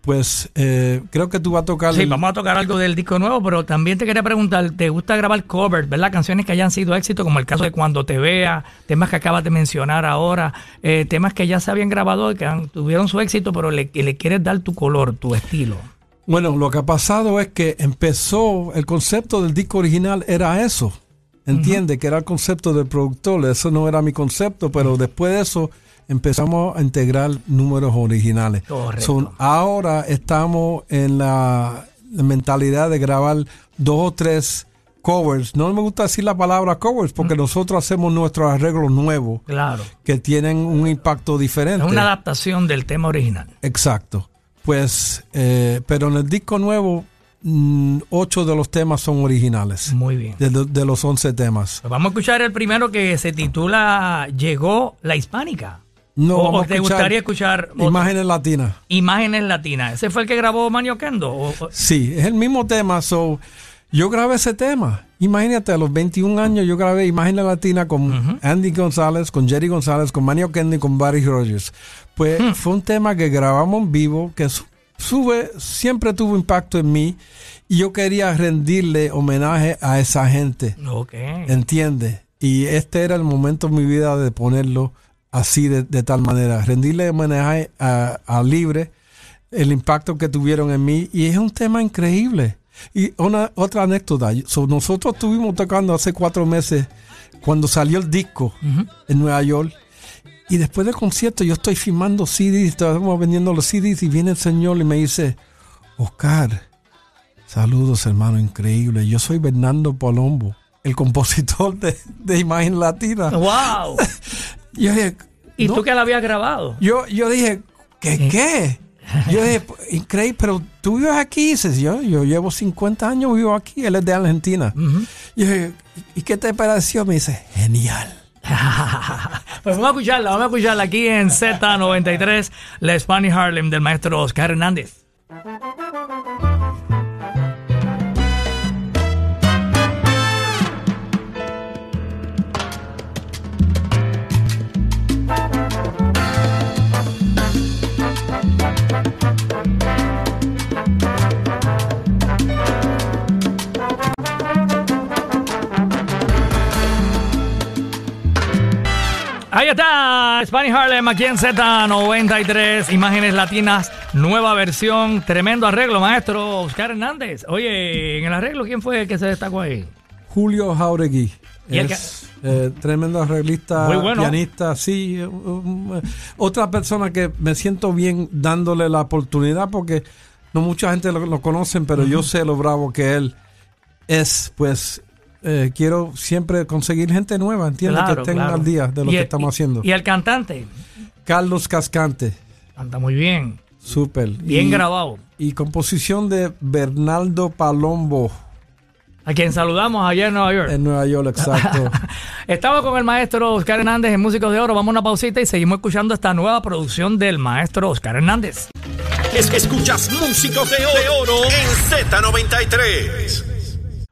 Pues eh, creo que tú vas a tocar. Sí, el- vamos a tocar algo del disco nuevo, pero también te quería preguntar, ¿te gusta grabar covers, verdad? Canciones que hayan sido éxito, como el caso de Cuando te vea, temas que acabas de mencionar ahora, eh, temas que ya se habían grabado y que han- tuvieron su éxito, pero le, le quieres dar tu color, tu estilo. Bueno, lo que ha pasado es que empezó, el concepto del disco original era eso. Entiende que era el concepto del productor, eso no era mi concepto, pero después de eso empezamos a integrar números originales. Correcto. So, ahora estamos en la mentalidad de grabar dos o tres covers. No me gusta decir la palabra covers porque nosotros hacemos nuestros arreglos nuevos Claro. que tienen un impacto diferente. Es una adaptación del tema original. Exacto. Pues, eh, pero en el disco nuevo, ocho de los temas son originales. Muy bien. De, los once temas. Pues vamos a escuchar el primero que se titula Llegó la Hispánica. No, o, vamos o te escuchar gustaría escuchar otro? Imágenes latinas. Imágenes Latinas. ¿Ese fue el que grabó Manio Kendo? O- Sí, es el mismo tema. So, yo grabé ese tema. Imagínate, a los 21 años yo grabé Imágenes Latinas con Andy González, con Jerry González, con Manny O'Kenny y con Barry Rogers. Pues fue un tema que grabamos en vivo, que su- sube, siempre tuvo impacto en mí. Y yo quería rendirle homenaje a esa gente. ok. ¿Entiendes? Y este era el momento en mi vida de ponerlo así de, de tal manera. Rendirle homenaje a, a Libre, el impacto que tuvieron en mí. Y es un tema increíble. Y una otra anécdota. So, nosotros estuvimos tocando hace cuatro meses cuando salió el disco en Nueva York. Y después del concierto yo estoy filmando CDs, estamos vendiendo los CDs y viene el señor y me dice, Oscar, saludos hermano, increíble. Yo soy Bernardo Palombo, el compositor de, de Imagen Latina. ¡Wow! Yo dije, ¿Y no, tú que la habías grabado? yo, yo dije, ¿qué qué? Yo dije, increíble, pero tú vives aquí, dices, yo, yo llevo 50 años, vivo aquí, él es de Argentina. Y yo dije, ¿y qué te pareció? Me dice, genial. Pues vamos a escucharla, vamos a escucharla aquí en Z93, la Spanish Harlem del maestro Oscar Hernández. Ahí está, Spanish Harlem aquí en Z93, imágenes latinas, nueva versión, tremendo arreglo, maestro Oscar Hernández. Oye, en el arreglo, ¿quién fue el que se destacó ahí? Julio Jauregui. Y Es eh, tremendo arreglista, Muy bueno. pianista, sí. um, otra persona que me siento bien dándole la oportunidad porque no mucha gente lo, lo conocen, pero yo sé lo bravo que él es. Pues eh, quiero siempre conseguir gente nueva, ¿entiendes? Claro, que estén claro. al día de lo que el- estamos haciendo. Y el cantante, Carlos Cascante, canta muy bien, súper. bien y, grabado. Y composición de Bernardo Palombo A quien saludamos allá en Nueva York. en Nueva York, exacto. Estamos con el maestro Oscar Hernández en Músicos de Oro. Vamos a una pausita y seguimos escuchando esta nueva producción del maestro Oscar Hernández. Es- escuchas Músicos de Oro en Z93.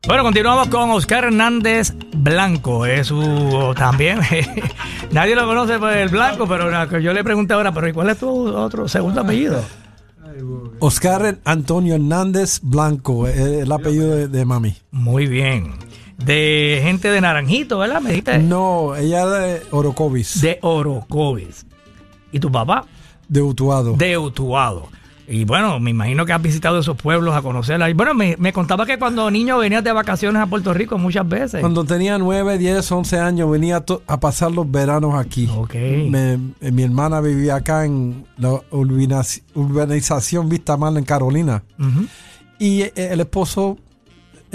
Bueno, continuamos con Oscar Hernández Blanco. Es su también. Nadie lo conoce por el Blanco, pero yo le pregunté ahora, pero ¿y cuál es tu otro segundo apellido? Oscar Antonio Hernández Blanco, el apellido de, de mami. Muy bien. De gente de Naranjito, ¿verdad? Me dijiste. No, ella de Orocovis, de, De Orocovis. ¿Y tu papá? Utuado. De Utuado. Y bueno, me imagino que has visitado esos pueblos a conocerla. Y bueno, me, me contaba que cuando niño venías de vacaciones a Puerto Rico muchas veces. Cuando tenía 9, 10, 11 años venía a pasar los veranos aquí. Ok. Me- eh, mi hermana vivía acá en la urbaniz- urbanización Vista Mal en Carolina. Y eh, el esposo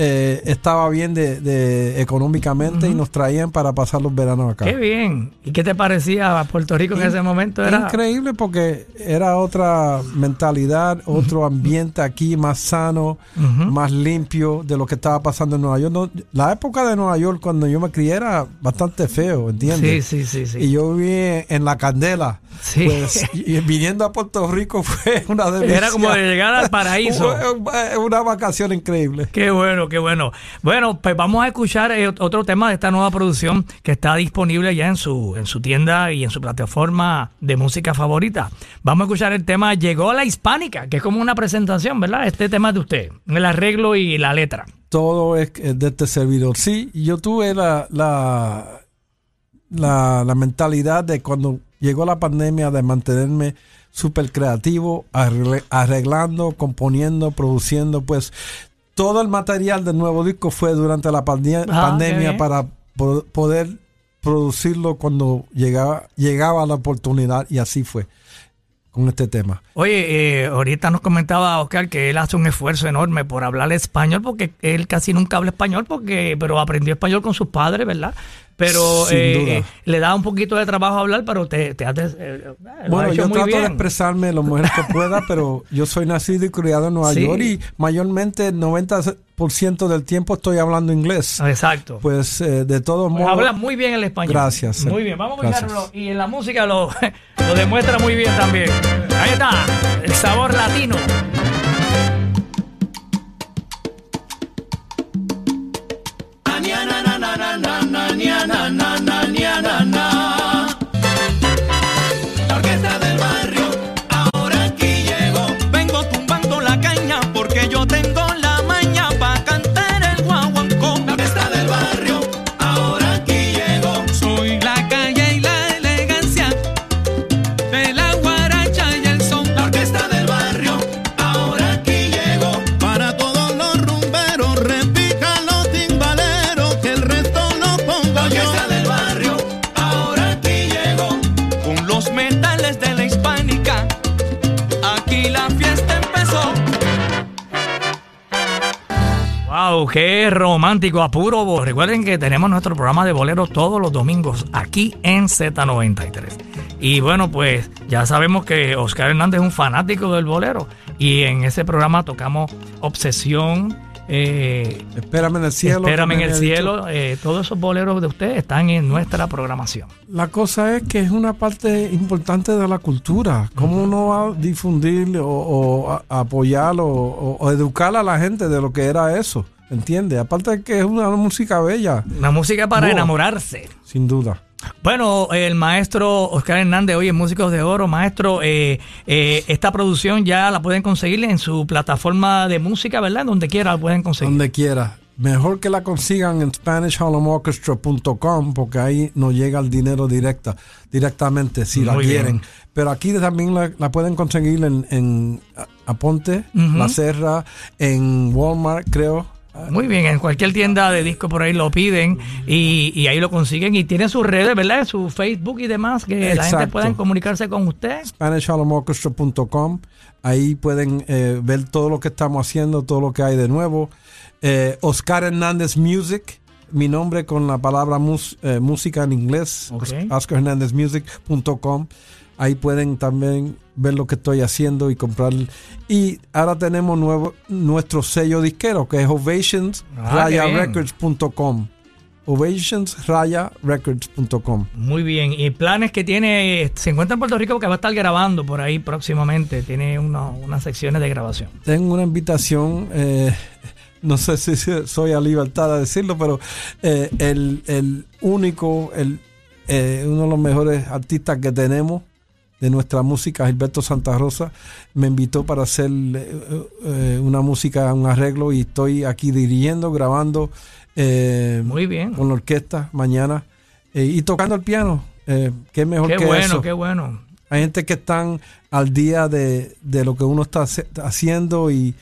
eh, estaba bien de, de- económicamente y nos traían para pasar los veranos acá. Qué bien. ¿Y qué te parecía a Puerto Rico en In- ese momento? Era Increíble porque era otra mentalidad, otro ambiente aquí más sano, más limpio de lo que estaba pasando en Nueva York. No, la época de Nueva York cuando yo me crié era bastante feo, Sí, ¿entiendes? sí, sí, sí. Y yo viví en la candela. Sí. Pues y- viniendo a Puerto Rico fue una delicia. Era como de llegar al paraíso. Fue Una vacación increíble. Qué bueno, qué bueno. Bueno, pues vamos a escuchar eh, otro tema de esta nueva producción que está disponible ya en su, en su tienda y en su plataforma de música favorita. Vamos a escuchar el tema Llegó la Hispánica, que es como una presentación, ¿verdad? Este tema de usted, el arreglo y la letra. todo es de este servidor. Sí, yo tuve la, la, la, la mentalidad de cuando llegó la pandemia de mantenerme súper creativo, arreglando, componiendo, produciendo, pues todo el material del nuevo disco fue durante la pandemia, Ah, pandemia para po- poder producirlo cuando llegaba, llegaba la oportunidad y así fue con este tema. Oye, eh, ahorita nos comentaba Oscar que él hace un esfuerzo enorme por hablar español, porque él casi nunca habla español, porque pero aprendió español con sus padres, ¿verdad? Pero eh, eh, le da un poquito de trabajo hablar, pero te, te hace, eh, ha Bueno, yo muy trato de expresarme lo mejor que pueda, pero yo soy nacido y criado en Nueva Sí. York y mayormente el 90% del tiempo estoy hablando inglés. Exacto. Pues eh, de todos Pues modos, habla muy bien el español. Gracias. Muy bien, vamos a escucharlo. Y en la música lo, lo demuestra muy bien también. Ahí está, el sabor latino. na na na na na na. Qué romántico, a puro bo- Recuerden que tenemos nuestro programa de boleros todos los domingos aquí en Z93. Y bueno, pues ya sabemos que Oscar Hernández es un fanático del bolero. Y en ese programa tocamos Obsesión, eh, espérame en el cielo. Espérame en el cielo. eh, todos esos boleros de ustedes están en nuestra programación. La cosa es que es una parte importante de la cultura. ¿Cómo uno va a difundir o, o a- apoyar o, o- o educar a la gente de lo que era eso? ¿Entiendes? Aparte de que es una música bella, Una música para enamorarse. sin duda. Bueno, el maestro Oscar Hernández, hoy en Músicos de Oro, maestro, eh, eh, esta producción ya la pueden conseguir en su plataforma de música, ¿verdad? Donde quiera la pueden conseguir. Donde quiera. Mejor que la consigan en SpanishHarlemOrchestra.com porque ahí nos llega el dinero directa, directamente si la bien. quieren. Pero aquí también la, la pueden conseguir en, en Aponte. La Serra, en Walmart, creo. Muy bien, en cualquier tienda de disco por ahí lo piden y, y ahí lo consiguen y tienen sus redes, ¿verdad? Su Facebook y demás, que la gente pueda comunicarse con usted. SpanishHarlemOrchestra.com. Ahí pueden eh, ver todo lo que estamos haciendo, todo lo que hay de nuevo. Eh, Oscar Hernández Music, mi nombre con la palabra mus- eh, música en inglés, Ok. OscarHernandezMusic.com. Ahí pueden también ver lo que estoy haciendo y comprar. Y ahora tenemos nuevo, nuestro sello disquero que es Ah, qué bien. ovationsrayarecords.com. Ovationsrayarecords.com. Muy bien, y planes que tiene, se encuentra en Puerto Rico que va a estar grabando por ahí próximamente, tiene una- unas secciones de grabación. tengo una invitación, eh, no sé si soy a libertad de decirlo, pero eh, el, el único, el, eh, uno de los mejores artistas que tenemos de nuestra música, Gilberto Santa Rosa, me invitó para hacer eh, eh, una música, un arreglo y estoy aquí dirigiendo, grabando eh, Muy bien. con la orquesta mañana eh, y tocando el piano. Qué mejor Qué que bueno, eso. qué bueno. Hay gente que están al día de, de lo que uno está haciendo y,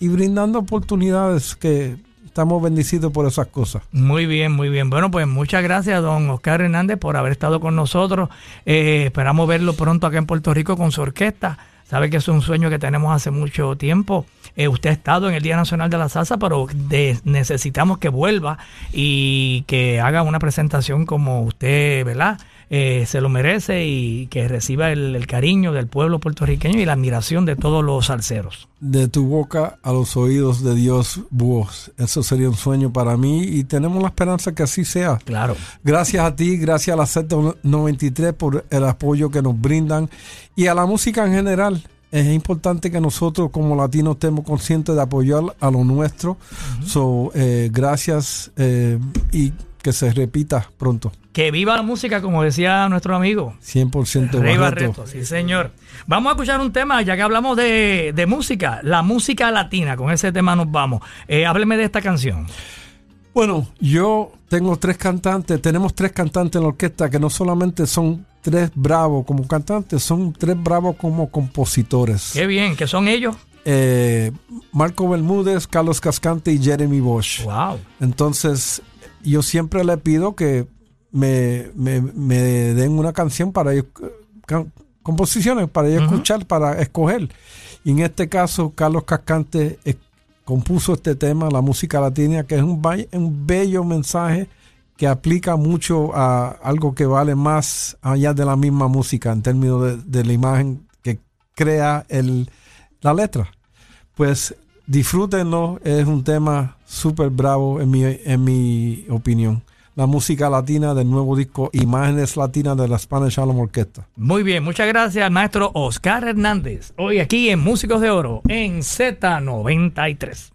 y brindando oportunidades que estamos bendecidos por esas cosas. Muy bien, muy bien. Bueno, pues muchas gracias, don Oscar Hernández, por haber estado con nosotros. Eh, esperamos verlo pronto acá en Puerto Rico con su orquesta. Sabe que es un sueño que tenemos hace mucho tiempo. Eh, usted ha estado en el Día Nacional de la Salsa, pero necesitamos que vuelva y que haga una presentación como usted, ¿verdad? Eh, se lo merece y que reciba el, el cariño del pueblo puertorriqueño y la admiración de todos los salseros. De tu boca a los oídos de Dios, vos. Eso sería un sueño para mí y tenemos la esperanza que así sea. Claro. Gracias a ti, gracias a la Z93 por el apoyo que nos brindan y a la música en general. Es importante que nosotros como latinos estemos conscientes de apoyar a lo nuestro. So, eh, gracias eh, y que se repita pronto. Que viva la música, como decía nuestro amigo. 100% Rey Barreto. Barreto, sí señor. Vamos a escuchar un tema, ya que hablamos de, de música, la música latina, con ese tema nos vamos. Eh, hábleme de esta canción. Bueno, yo tengo tres cantantes, tenemos tres cantantes en la orquesta que no solamente son tres bravos como cantantes, son tres bravos como compositores. Qué bien, que son ellos. Eh, Marco Bermúdez, Carlos Cascante y Jeremy Bosch. Wow. Entonces, yo siempre le pido que me, me- me den una canción para ellos, can- composiciones para yo Ujú. escuchar, para escoger. Y en este caso, Carlos Cascante eh, compuso este tema, la música latina, que es un, un bello mensaje que aplica mucho a algo que vale más allá de la misma música en términos de, de la imagen que crea el, la letra. Pues disfrútenlo, es un tema súper bravo en mi, en mi opinión. La música latina del nuevo disco Imágenes Latinas de la Spanish Harlem Orquesta. Muy bien, muchas gracias maestro Oscar Hernández. Hoy aquí en Músicos de Oro, en Z93.